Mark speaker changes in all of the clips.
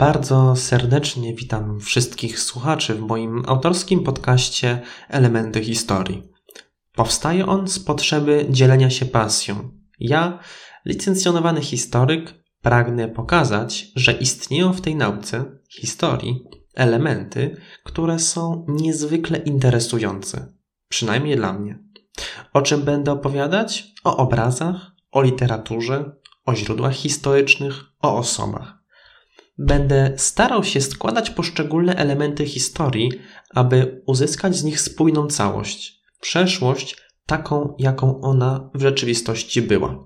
Speaker 1: Bardzo serdecznie witam wszystkich słuchaczy w moim autorskim podcaście Elementy Historii. Powstaje on z potrzeby dzielenia się pasją. Ja, licencjonowany historyk, pragnę pokazać, że istnieją w tej nauce, historii, elementy, które są niezwykle interesujące. Przynajmniej dla mnie. O czym będę opowiadać? O obrazach, o literaturze, o źródłach historycznych, o osobach. Będę starał się składać poszczególne elementy historii, aby uzyskać z nich spójną całość, przeszłość taką, jaką ona w rzeczywistości była.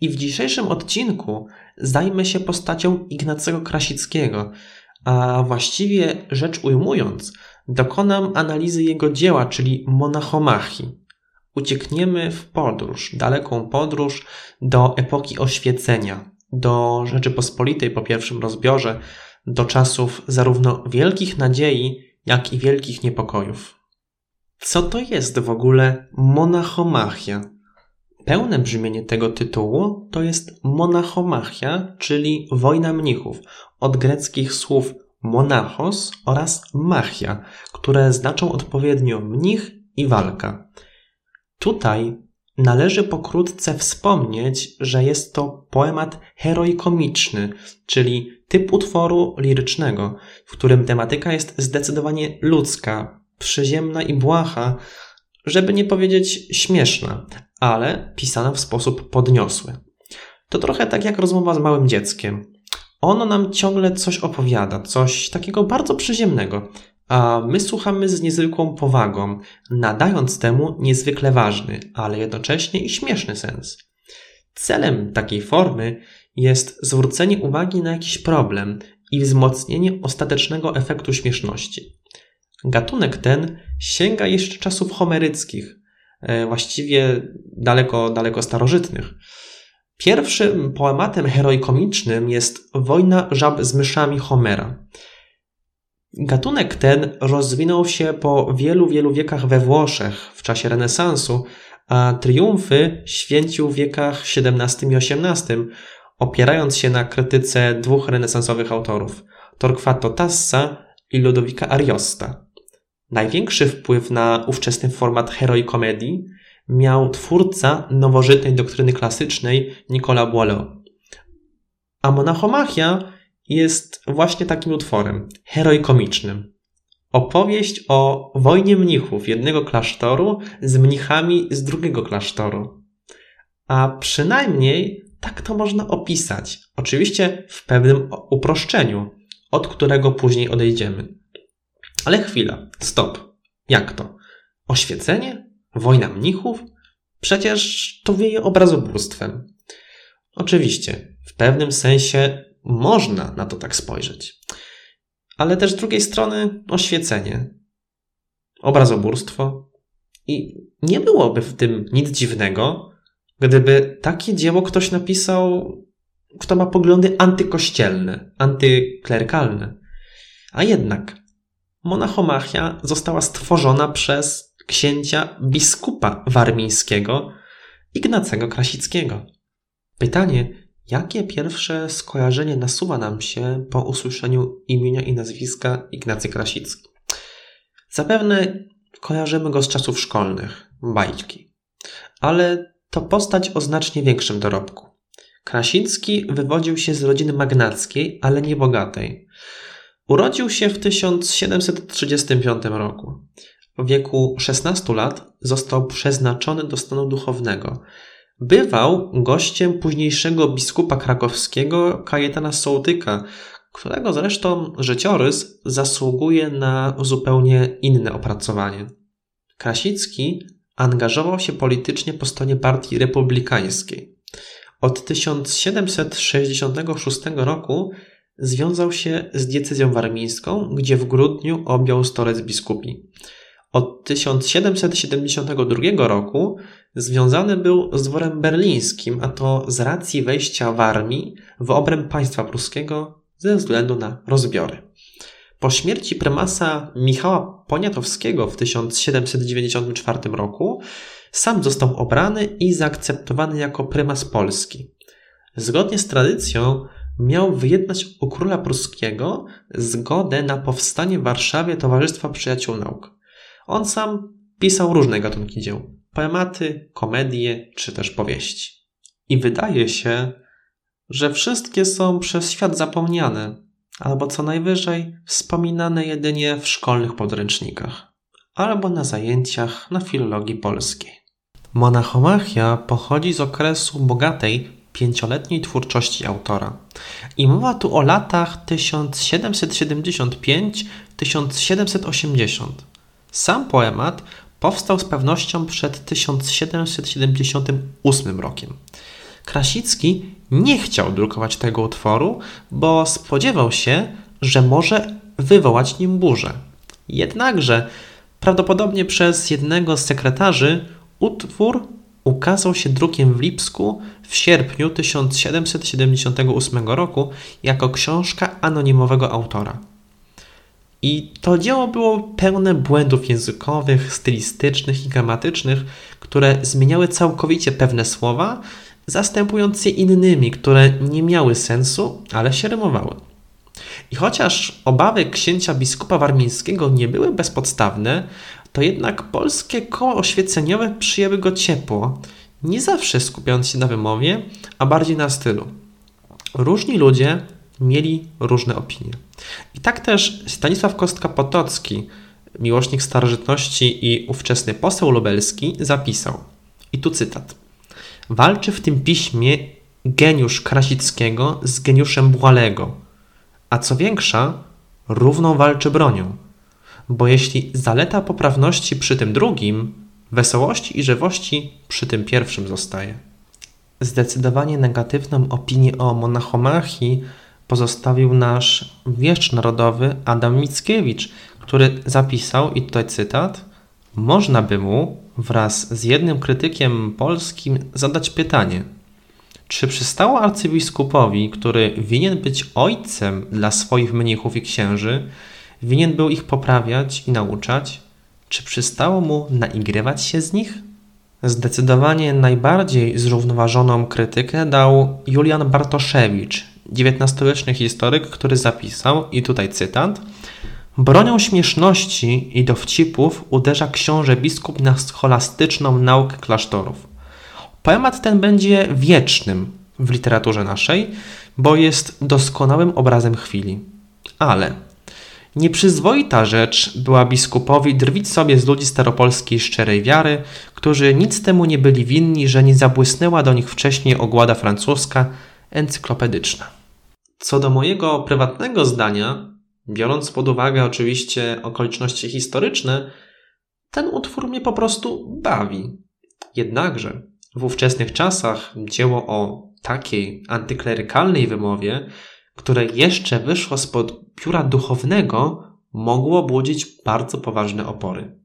Speaker 1: I w dzisiejszym odcinku zajmę się postacią Ignacego Krasickiego, a właściwie rzecz ujmując, dokonam analizy jego dzieła, czyli monachomachii. Uciekniemy w podróż, daleką podróż do epoki oświecenia, do Rzeczypospolitej po pierwszym rozbiorze, do czasów zarówno wielkich nadziei, jak i wielkich niepokojów. Co to jest w ogóle monachomachia? Pełne brzmienie tego tytułu to jest monachomachia, czyli wojna mnichów, od greckich słów monachos oraz machia, które znaczą odpowiednio mnich i walka. Tutaj należy pokrótce wspomnieć, że jest to poemat heroikomiczny, czyli typ utworu lirycznego, w którym tematyka jest zdecydowanie ludzka, przyziemna i błaha, żeby nie powiedzieć śmieszna, ale pisana w sposób podniosły. To trochę tak jak rozmowa z małym dzieckiem. Ono nam ciągle coś opowiada, coś takiego bardzo przyziemnego, a my słuchamy z niezwykłą powagą, nadając temu niezwykle ważny, ale jednocześnie i śmieszny sens. Celem takiej formy jest zwrócenie uwagi na jakiś problem i wzmocnienie ostatecznego efektu śmieszności. Gatunek ten sięga jeszcze czasów homeryckich, e, właściwie daleko, daleko starożytnych. Pierwszym poematem heroikomicznym jest Wojna żab z myszami Homera. Gatunek ten rozwinął się po wielu, wielu wiekach we Włoszech w czasie renesansu, a triumfy święcił w wiekach XVII i XVIII, opierając się na krytyce dwóch renesansowych autorów Torquato Tassa i Ludowika Ariosta. Największy wpływ na ówczesny format heroi komedii miał twórca nowożytnej doktryny klasycznej Nicolas Boileau. A monachomachia jest właśnie takim utworem, heroikomicznym. Opowieść o wojnie mnichów jednego klasztoru z mnichami z drugiego klasztoru. A przynajmniej tak to można opisać. Oczywiście w pewnym uproszczeniu, od którego później odejdziemy. Ale chwila, stop. Jak to? Oświecenie? Wojna mnichów? Przecież to wieje obrazobóstwem. Oczywiście, w pewnym sensie można na to tak spojrzeć. Ale też z drugiej strony oświecenie, obrazobórstwo. I nie byłoby w tym nic dziwnego, gdyby takie dzieło ktoś napisał, kto ma poglądy antykościelne, antyklerykalne. A jednak monachomachia została stworzona przez księcia biskupa warmińskiego Ignacego Krasickiego. Pytanie, Jakie pierwsze skojarzenie nasuwa nam się po usłyszeniu imienia i nazwiska Ignacy Krasicki? Zapewne kojarzymy go z czasów szkolnych, bajki. Ale to postać o znacznie większym dorobku. Krasicki wywodził się z rodziny magnackiej, ale nie bogatej. Urodził się w 1735 roku. W wieku 16 lat został przeznaczony do stanu duchownego – Bywał gościem późniejszego biskupa krakowskiego Kajetana Sołtyka, którego zresztą życiorys zasługuje na zupełnie inne opracowanie. Krasicki angażował się politycznie po stronie partii republikańskiej. Od 1766 roku związał się z diecezją warmińską, gdzie w grudniu objął stolec biskupi. Od 1772 roku związany był z dworem berlińskim, a to z racji wejścia w armii w obręb państwa pruskiego ze względu na rozbiory. Po śmierci prymasa Michała Poniatowskiego w 1794 roku sam został obrany i zaakceptowany jako prymas Polski. Zgodnie z tradycją miał wyjednać u króla pruskiego zgodę na powstanie w Warszawie Towarzystwa Przyjaciół Nauk. On sam pisał różne gatunki dzieł: poematy, komedie czy też powieści. I wydaje się, że wszystkie są przez świat zapomniane, albo co najwyżej wspominane jedynie w szkolnych podręcznikach, albo na zajęciach na filologii polskiej. Monachomachia pochodzi z okresu bogatej, pięcioletniej twórczości autora. I mowa tu o latach 1775-1780. Sam poemat powstał z pewnością przed 1778 rokiem. Krasicki nie chciał drukować tego utworu, bo spodziewał się, że może wywołać nim burzę. Jednakże prawdopodobnie przez jednego z sekretarzy utwór ukazał się drukiem w Lipsku w sierpniu 1778 roku jako książka anonimowego autora. I to dzieło było pełne błędów językowych, stylistycznych i gramatycznych, które zmieniały całkowicie pewne słowa, zastępując je innymi, które nie miały sensu, ale się rymowały. I chociaż obawy księcia biskupa warmińskiego nie były bezpodstawne, to jednak polskie koło oświeceniowe przyjęły go ciepło, nie zawsze skupiając się na wymowie, a bardziej na stylu. Różni ludzie mieli różne opinie. I tak też Stanisław Kostka-Potocki, miłośnik starożytności i ówczesny poseł lubelski, zapisał. I tu cytat. Walczy w tym piśmie geniusz Krasickiego z geniuszem Błalego, a co większa, równą walczy bronią. Bo jeśli zaleta poprawności przy tym drugim, wesołości i żywości przy tym pierwszym zostaje. Zdecydowanie negatywną opinię o monachomachii pozostawił nasz wieszcz narodowy Adam Mickiewicz, który zapisał, i tutaj cytat, można by mu wraz z jednym krytykiem polskim zadać pytanie, czy przystało arcybiskupowi, który winien być ojcem dla swoich mnichów i księży, winien był ich poprawiać i nauczać, czy przystało mu naigrywać się z nich? Zdecydowanie najbardziej zrównoważoną krytykę dał Julian Bartoszewicz, XIX-wieczny historyk, który zapisał, i tutaj cytat, Bronią śmieszności i dowcipów uderza książę biskup na scholastyczną naukę klasztorów. Poemat ten będzie wiecznym w literaturze naszej, bo jest doskonałym obrazem chwili. Ale nieprzyzwoita rzecz była biskupowi drwić sobie z ludzi staropolskiej szczerej wiary, którzy nic temu nie byli winni, że nie zabłysnęła do nich wcześniej ogłada francuska encyklopedyczna. Co do mojego prywatnego zdania, biorąc pod uwagę oczywiście okoliczności historyczne, ten utwór mnie po prostu bawi. Jednakże w ówczesnych czasach dzieło o takiej antyklerykalnej wymowie, które jeszcze wyszło spod pióra duchownego, mogło budzić bardzo poważne opory.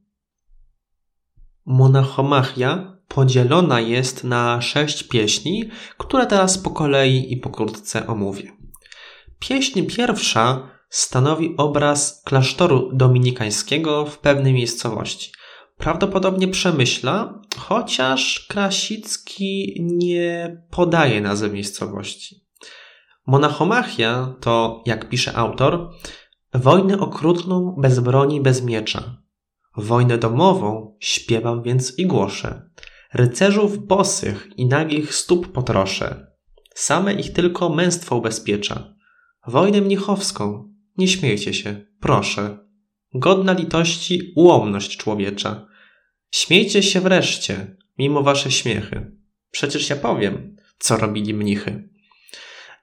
Speaker 1: Monachomachia podzielona jest na sześć pieśni, które teraz po kolei i pokrótce omówię. Pieśń pierwsza stanowi obraz klasztoru dominikańskiego w pewnej miejscowości. Prawdopodobnie Przemyśla, chociaż Krasicki nie podaje nazwy miejscowości. Monachomachia to, jak pisze autor, wojnę okrutną bez broni, bez miecza. Wojnę domową śpiewam więc i głoszę. Rycerzów bosych i nagich stóp potroszę. Same ich tylko męstwo ubezpiecza. Wojnę mnichowską, nie śmiejcie się, proszę. Godna litości ułomność człowiecza. Śmiejcie się wreszcie, mimo wasze śmiechy. Przecież ja powiem, co robili mnichy.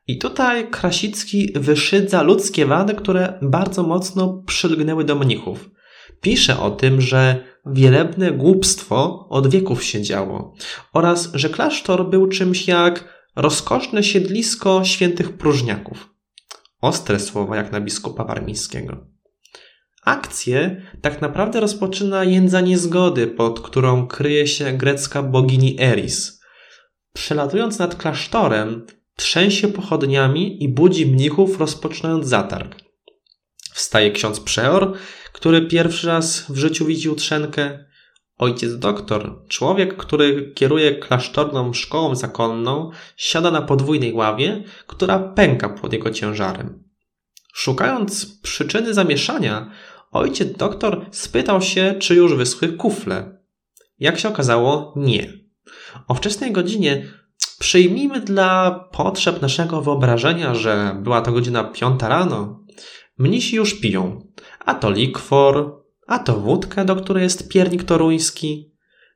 Speaker 1: I tutaj Krasicki wyszydza ludzkie wady, które bardzo mocno przylgnęły do mnichów. Pisze o tym, że wielebne głupstwo od wieków się działo oraz że klasztor był czymś jak rozkoszne siedlisko świętych próżniaków. Ostre słowa jak na biskupa warmińskiego. Akcję tak naprawdę rozpoczyna jędza niezgody, pod którą kryje się grecka bogini Eris. Przelatując nad klasztorem, trzęsie pochodniami i budzi mnichów, rozpoczynając zatarg. Wstaje ksiądz przeor, który pierwszy raz w życiu widzi utrzenkę, Ojciec doktor, człowiek, który kieruje klasztorną szkołą zakonną, siada na podwójnej ławie, która pęka pod jego ciężarem. Szukając przyczyny zamieszania, ojciec doktor spytał się, czy już wyschły kufle. Jak się okazało, nie. O wczesnej godzinie przyjmijmy dla potrzeb naszego wyobrażenia, że była to godzina piąta rano. Mnisi już piją, a to likwor, a to wódkę, do której jest piernik toruński.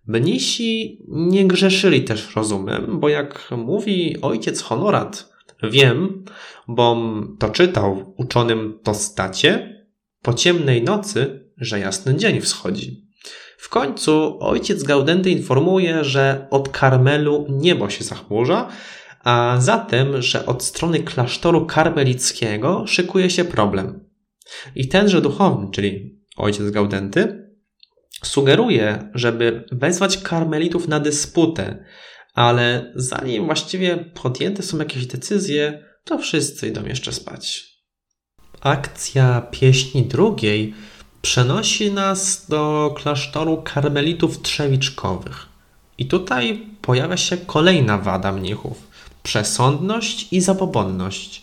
Speaker 1: Mnisi nie grzeszyli też rozumem, bo jak mówi ojciec Honorat, wiem, bom to czytał uczonym Tostacie, po ciemnej nocy, że jasny dzień wschodzi. W końcu ojciec Gaudenty informuje, że od Karmelu niebo się zachmurza, a zatem, że od strony klasztoru karmelickiego szykuje się problem. I tenże duchowny, czyli ojciec Gaudenty, sugeruje, żeby wezwać karmelitów na dysputę, ale zanim właściwie podjęte są jakieś decyzje, to wszyscy idą jeszcze spać. Akcja pieśni drugiej przenosi nas do klasztoru karmelitów trzewiczkowych. I tutaj pojawia się kolejna wada mnichów przesądność i zabobonność.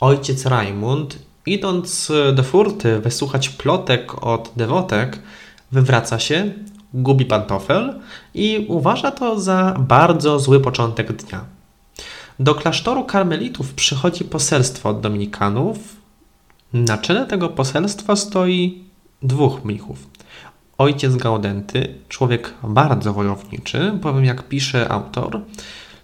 Speaker 1: Ojciec Rajmund idąc do furty wysłuchać plotek od dewotek, wywraca się, gubi pantofel i uważa to za bardzo zły początek dnia. Do klasztoru karmelitów przychodzi poselstwo od dominikanów. Na czele tego poselstwa stoi dwóch mnichów. Ojciec Gaudenty, człowiek bardzo wojowniczy, bowiem jak pisze autor,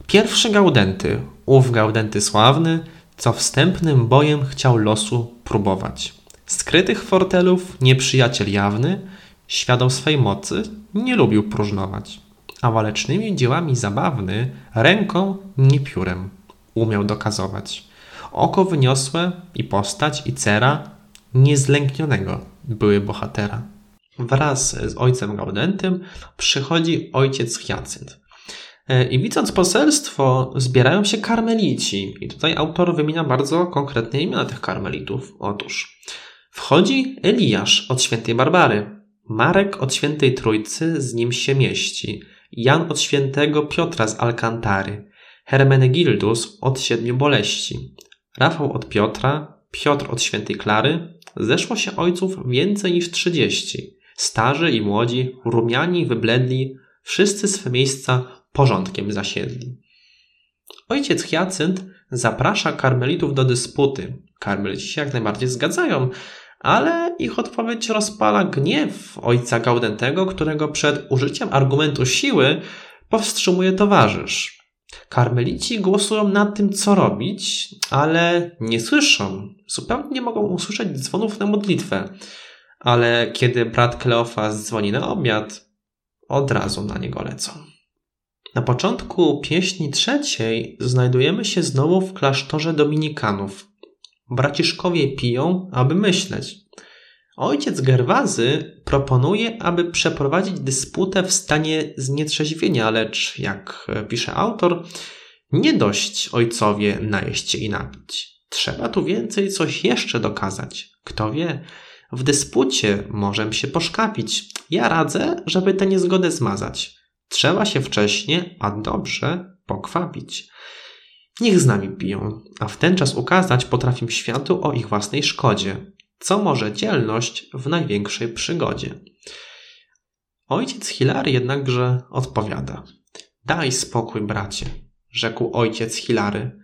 Speaker 1: pierwszy Gaudenty, ów Gaudenty sławny, co wstępnym bojem chciał losu próbować. Skrytych fortelów nieprzyjaciel jawny, świadom swej mocy, nie lubił próżnować, a walecznymi dziełami zabawny ręką, nie piórem umiał dokazować. Oko wyniosłe i postać i cera niezlęknionego były bohatera. Wraz z ojcem Gaudentym przychodzi ojciec Hyacynt. E, I widząc poselstwo, zbierają się karmelici. I tutaj autor wymienia bardzo konkretne imiona tych karmelitów. Otóż wchodzi Eliasz od świętej Barbary, Marek od świętej Trójcy z nim się mieści, Jan od świętego Piotra z Alkantary, Hermenegildus od siedmiu boleści, Rafał od Piotra, Piotr od świętej Klary. Zeszło się ojców więcej niż trzydzieści. Starzy i młodzi, rumiani, wybledli, wszyscy swe miejsca porządkiem zasiedli. Ojciec Hyacynt zaprasza karmelitów do dysputy. Karmelici się jak najbardziej zgadzają, ale ich odpowiedź rozpala gniew ojca Gaudentego, którego przed użyciem argumentu siły powstrzymuje towarzysz. Karmelici głosują nad tym, co robić, ale nie słyszą, zupełnie nie mogą usłyszeć dzwonów na modlitwę. Ale kiedy brat Kleofas dzwoni na obiad, od razu na niego lecą. Na początku pieśni trzeciej znajdujemy się znowu w klasztorze dominikanów. Braciszkowie piją, aby myśleć. Ojciec Gerwazy proponuje, aby przeprowadzić dysputę w stanie znietrzeźwienia, lecz jak pisze autor, nie dość ojcowie najeść się i napić. Trzeba tu więcej coś jeszcze dokazać. Kto wie, w dyspucie możemy się poszkapić. Ja radzę, żeby tę niezgodę zmazać. Trzeba się wcześnie, a dobrze pokwapić. Niech z nami piją, a w ten czas ukazać potrafię światu o ich własnej szkodzie, co może dzielność w największej przygodzie. Ojciec Hilary jednakże odpowiada. Daj spokój, bracie, rzekł ojciec Hilary.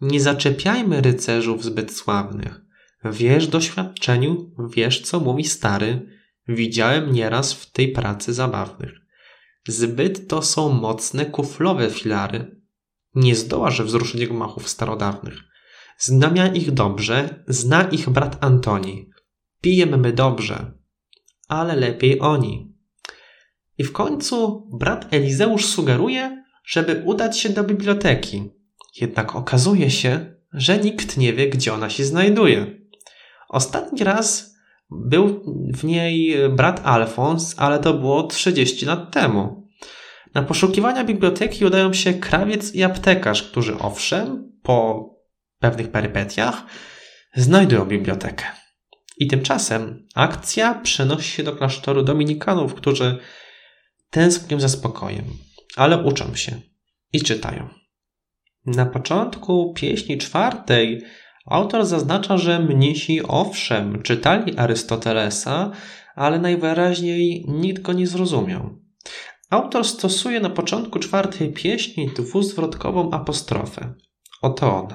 Speaker 1: Nie zaczepiajmy rycerzów zbyt sławnych. Wiesz doświadczeniu, wiesz co mówi stary. Widziałem nieraz w tej pracy zabawnych. Zbyt to są mocne kuflowe filary. Nie zdołasz wzruszyć gmachów starodawnych. Znamia ich dobrze, zna ich brat Antoni. Pijemy my dobrze, ale lepiej oni. I w końcu brat Elizeusz sugeruje, żeby udać się do biblioteki. Jednak okazuje się, że nikt nie wie, gdzie ona się znajduje. Ostatni raz był w niej brat Alfons, ale to było 30 lat temu. Na poszukiwania biblioteki udają się krawiec i aptekarz, którzy owszem, po pewnych perypetiach, znajdują bibliotekę. I tymczasem akcja przenosi się do klasztoru dominikanów, którzy tęsknią za spokojem, ale uczą się i czytają. Na początku pieśni czwartej autor zaznacza, że mnisi owszem czytali Arystotelesa, ale najwyraźniej nikt go nie zrozumiał. Autor stosuje na początku czwartej pieśni dwuzwrotkową apostrofę. Oto on.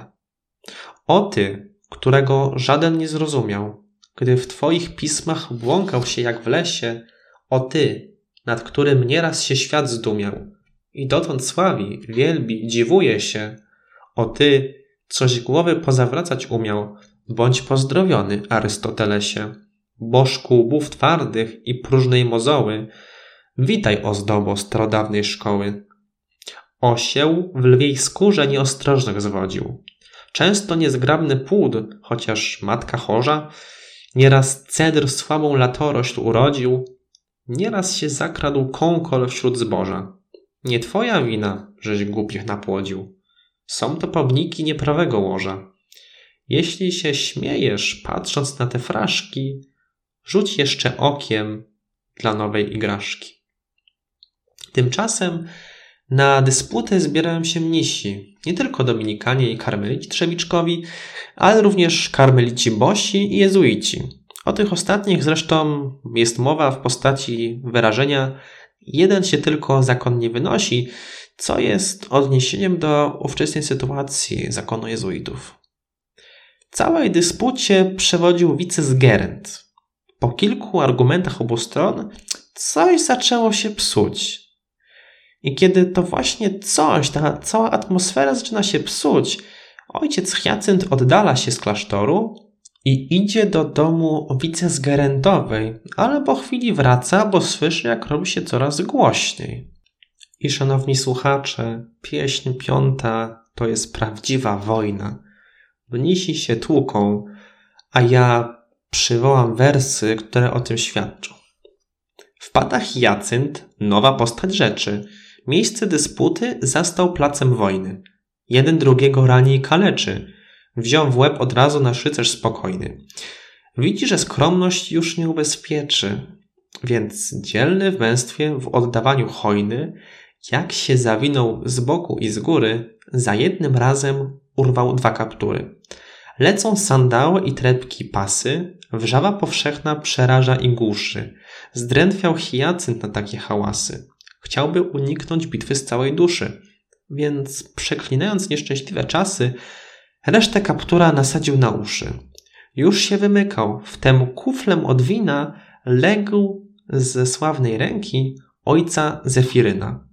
Speaker 1: O ty, którego żaden nie zrozumiał, gdy w twoich pismach błąkał się jak w lesie, o ty, nad którym nieraz się świat zdumiał i dotąd sławi, wielbi, dziwuje się, o ty, coś głowy pozawracać umiał, bądź pozdrowiony, Arystotelesie, bożku łbów twardych i próżnej mozoły, witaj ozdobo starodawnej szkoły. Osieł w lwiej skórze nieostrożnych zwodził. Często niezgrabny płód, chociaż matka chorza, nieraz cedr słabą latorość urodził, nieraz się zakradł kąkol wśród zboża. Nie twoja wina, żeś głupich napłodził. Są to pomniki nieprawego łoża. Jeśli się śmiejesz, patrząc na te fraszki, rzuć jeszcze okiem dla nowej igraszki. Tymczasem na dysputy zbierają się mnisi, nie tylko dominikanie i karmelici trzewiczkowi, ale również karmelici bosi i jezuici. O tych ostatnich zresztą jest mowa w postaci wyrażenia jeden się tylko zakon nie wynosi, co jest odniesieniem do ówczesnej sytuacji zakonu jezuitów. Całej dyspucie przewodził wicesgerent. Po kilku argumentach obu stron coś zaczęło się psuć. I kiedy to właśnie coś, ta cała atmosfera zaczyna się psuć, ojciec Hyacynt oddala się z klasztoru i idzie do domu wicesgerentowej, ale po chwili wraca, bo słyszy, jak robi się coraz głośniej. I szanowni słuchacze, pieśń piąta to jest prawdziwa wojna. Mnisi się tłuką, a ja przywołam wersy, które o tym świadczą. Wpada Hyacynt, nowa postać rzeczy. Miejsce dysputy zastał placem wojny. Jeden drugiego rani i kaleczy. Wziął w łeb od razu na szycerz spokojny. Widzi, że skromność już nie ubezpieczy, więc dzielny w męstwie w oddawaniu hojny jak się zawinął z boku i z góry, za jednym razem urwał dwa kaptury. Lecą sandały i trepki pasy, wrzawa powszechna przeraża i głuszy. Zdrętwiał hiacynt na takie hałasy. Chciałby uniknąć bitwy z całej duszy. Więc przeklinając nieszczęśliwe czasy, resztę kaptura nasadził na uszy. Już się wymykał, wtem kuflem od wina legł ze sławnej ręki ojca Zefiryna.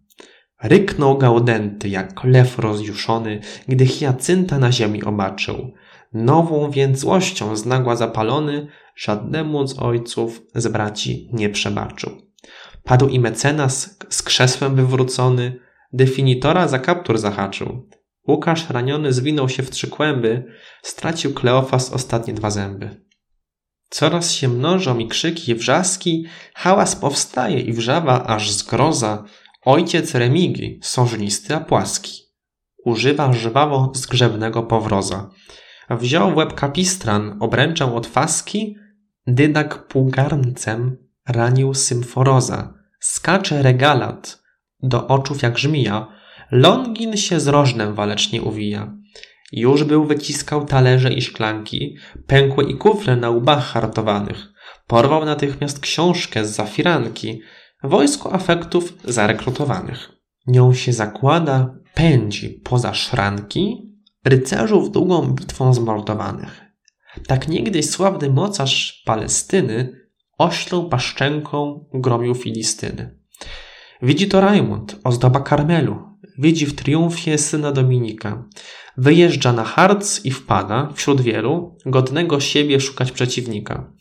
Speaker 1: Ryknął Gaudenty jak lew rozjuszony, gdy Hiacynta na ziemi obaczył. Nową więc złością z nagła zapalony, żadnemu z ojców z braci nie przebaczył. Padł i mecenas z krzesłem wywrócony, definitora za kaptur zahaczył. Łukasz raniony zwinął się w trzy kłęby, stracił Kleofas ostatnie dwa zęby. Coraz się mnożą i krzyki i wrzaski, hałas powstaje i wrzawa aż zgroza, Ojciec Remigi, sążnisty a płaski. Używa żwawo zgrzebnego powroza. Wziął w łeb kapistran, obręczał od faski, dydak półgarncem ranił symforoza. Skacze regalat, do oczów jak żmija, Longin się z rożnem walecznie uwija. Już był wyciskał talerze i szklanki, pękły i kufle na łbach hartowanych. Porwał natychmiast książkę z zafiranki, wojsko afektów zarekrutowanych. Nią się zakłada, pędzi poza szranki rycerzów długą bitwą zmordowanych. Tak niegdyś sławny mocarz Palestyny oślą paszczenką gromił Filistyny. Widzi to Rajmund, ozdoba Karmelu, widzi w triumfie syna Dominika. Wyjeżdża na harc i wpada, wśród wielu, godnego siebie szukać przeciwnika.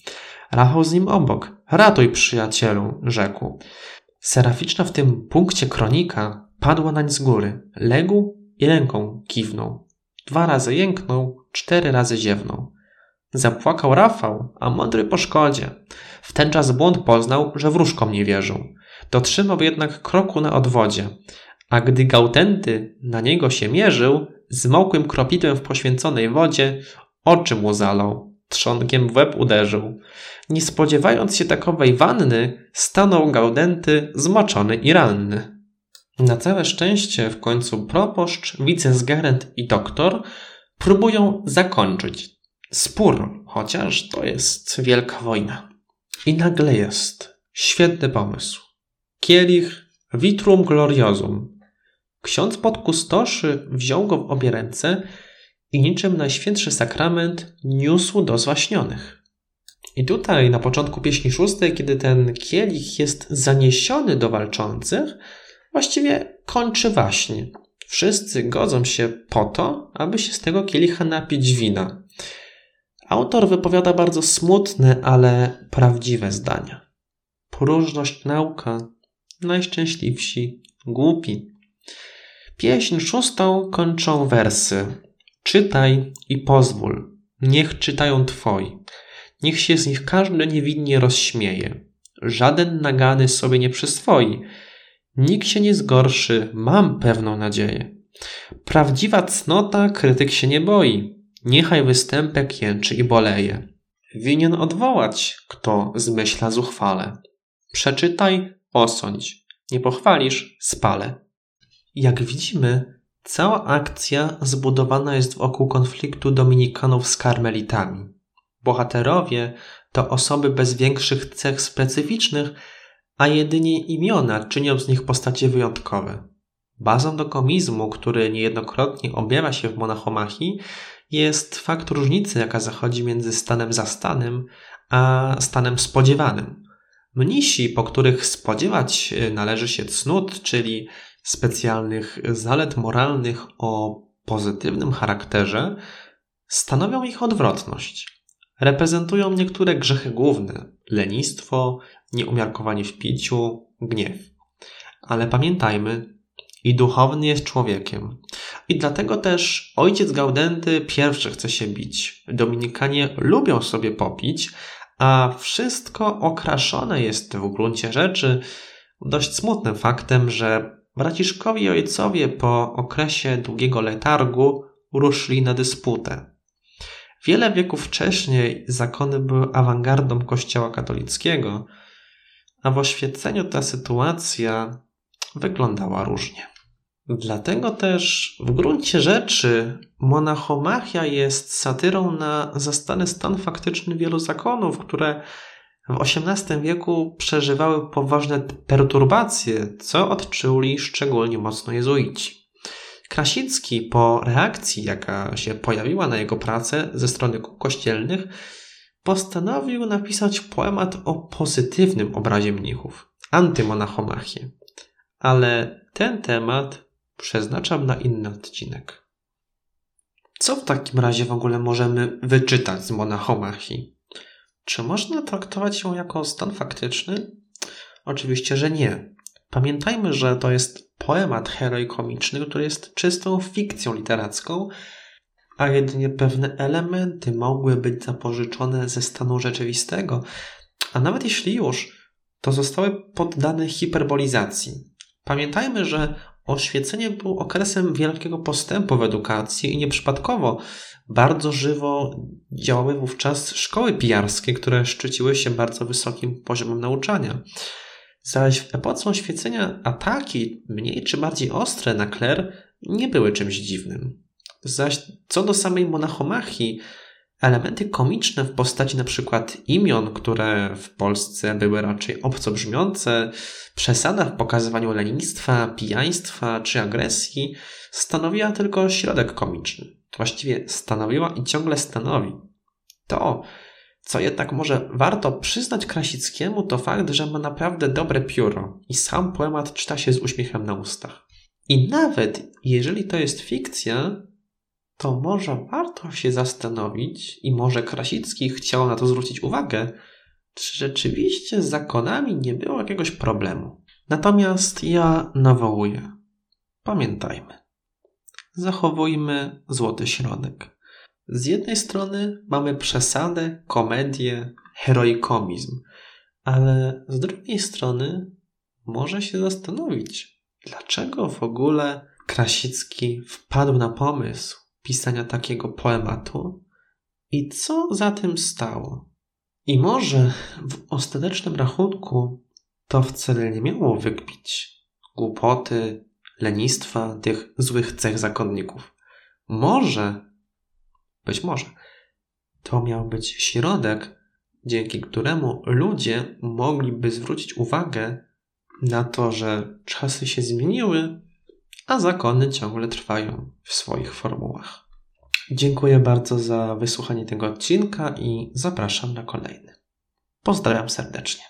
Speaker 1: Rachał z nim obok. Ratuj, przyjacielu, rzekł. Seraficzna w tym punkcie kronika padła nań z góry. Legł i ręką kiwnął. Dwa razy jęknął, cztery razy ziewnął. Zapłakał Rafał, a mądry po szkodzie. W ten czas błąd poznał, że wróżkom nie wierzył. Dotrzymał jednak kroku na odwodzie. A gdy Gautenty na niego się mierzył, z mokłym kropidłem w poświęconej wodzie oczy mu zalał trzonkiem w łeb uderzył. Nie spodziewając się takowej wanny, stanął Gaudenty zmoczony i ranny. Na całe szczęście w końcu proboszcz, wicesgerent i doktor próbują zakończyć spór, chociaż to jest wielka wojna. I nagle jest świetny pomysł. Kielich Vitrum Gloriosum. Ksiądz podkustoszy wziął go w obie ręce i niczym Najświętszy Sakrament niósł do zwaśnionych. I tutaj na początku pieśni szóstej, kiedy ten kielich jest zaniesiony do walczących, właściwie kończy właśnie. Wszyscy godzą się po to, aby się z tego kielicha napić wina. Autor wypowiada bardzo smutne, ale prawdziwe zdania. Próżność nauka, najszczęśliwsi, głupi. Pieśń szóstą kończą wersy. Czytaj i pozwól. Niech czytają twoi. Niech się z nich każdy niewinnie rozśmieje. Żaden nagany sobie nie przyswoi. Nikt się nie zgorszy, mam pewną nadzieję. Prawdziwa cnota krytyk się nie boi. Niechaj występek jęczy i boleje. Winien odwołać, kto zmyśla zuchwale. Przeczytaj, osądź. Nie pochwalisz, spale. Jak widzimy, cała akcja zbudowana jest wokół konfliktu dominikanów z karmelitami. Bohaterowie to osoby bez większych cech specyficznych, a jedynie imiona czynią z nich postacie wyjątkowe. Bazą do komizmu, który niejednokrotnie objawia się w monachomachii, jest fakt różnicy, jaka zachodzi między stanem zastanym a stanem spodziewanym. Mnisi, po których spodziewać należy się cnót, czyli specjalnych zalet moralnych o pozytywnym charakterze, stanowią ich odwrotność. Reprezentują niektóre grzechy główne lenistwo, nieumiarkowanie w piciu, gniew. Ale pamiętajmy, i duchowny jest człowiekiem. I dlatego też ojciec Gaudenty pierwszy chce się bić. Dominikanie lubią sobie popić, a wszystko okraszone jest w gruncie rzeczy dość smutnym faktem, że braciszkowi i ojcowie po okresie długiego letargu ruszyli na dysputę. Wiele wieków wcześniej zakony były awangardą Kościoła katolickiego, a w oświeceniu ta sytuacja wyglądała różnie. Dlatego też w gruncie rzeczy monachomachia jest satyrą na zastany stan faktyczny wielu zakonów, które w XVIII wieku przeżywały poważne perturbacje, co odczuli szczególnie mocno jezuici. Krasicki po reakcji, jaka się pojawiła na jego pracę ze strony kościelnych, postanowił napisać poemat o pozytywnym obrazie mnichów, antymonachomachię. Ale ten temat przeznaczam na inny odcinek. Co w takim razie w ogóle możemy wyczytać z monachomachii? Czy można traktować ją jako stan faktyczny? Oczywiście, że nie. Pamiętajmy, że to jest poemat heroikomiczny, który jest czystą fikcją literacką, a jedynie pewne elementy mogły być zapożyczone ze stanu rzeczywistego, a nawet jeśli już, to zostały poddane hiperbolizacji. Pamiętajmy, że oświecenie było okresem wielkiego postępu w edukacji i nieprzypadkowo bardzo żywo działały wówczas szkoły pijarskie, które szczyciły się bardzo wysokim poziomem nauczania. Zaś w epoce oświecenia ataki, mniej czy bardziej ostre na kler, nie były czymś dziwnym. Zaś co do samej monachomachii, elementy komiczne w postaci na przykład imion, które w Polsce były raczej obco brzmiące, przesada w pokazywaniu lenistwa, pijaństwa czy agresji, stanowiła tylko środek komiczny. Właściwie stanowiła i ciągle stanowi. To, co jednak może warto przyznać Krasickiemu, to fakt, że ma naprawdę dobre pióro i sam poemat czyta się z uśmiechem na ustach. I nawet jeżeli to jest fikcja, to może warto się zastanowić i może Krasicki chciał na to zwrócić uwagę, czy rzeczywiście z zakonami nie było jakiegoś problemu. Natomiast ja nawołuję. Pamiętajmy. Zachowujmy złoty środek. Z jednej strony mamy przesadę, komedię, heroikomizm, ale z drugiej strony może się zastanowić, dlaczego w ogóle Krasicki wpadł na pomysł pisania takiego poematu I co za tym stało? I może w ostatecznym rachunku to wcale nie miało wykpić głupoty, lenistwa, tych złych cech zakonników. Może, być może, to miał być środek, dzięki któremu ludzie mogliby zwrócić uwagę na to, że czasy się zmieniły, a zakony ciągle trwają w swoich formułach. Dziękuję bardzo za wysłuchanie tego odcinka i zapraszam na kolejny. Pozdrawiam serdecznie.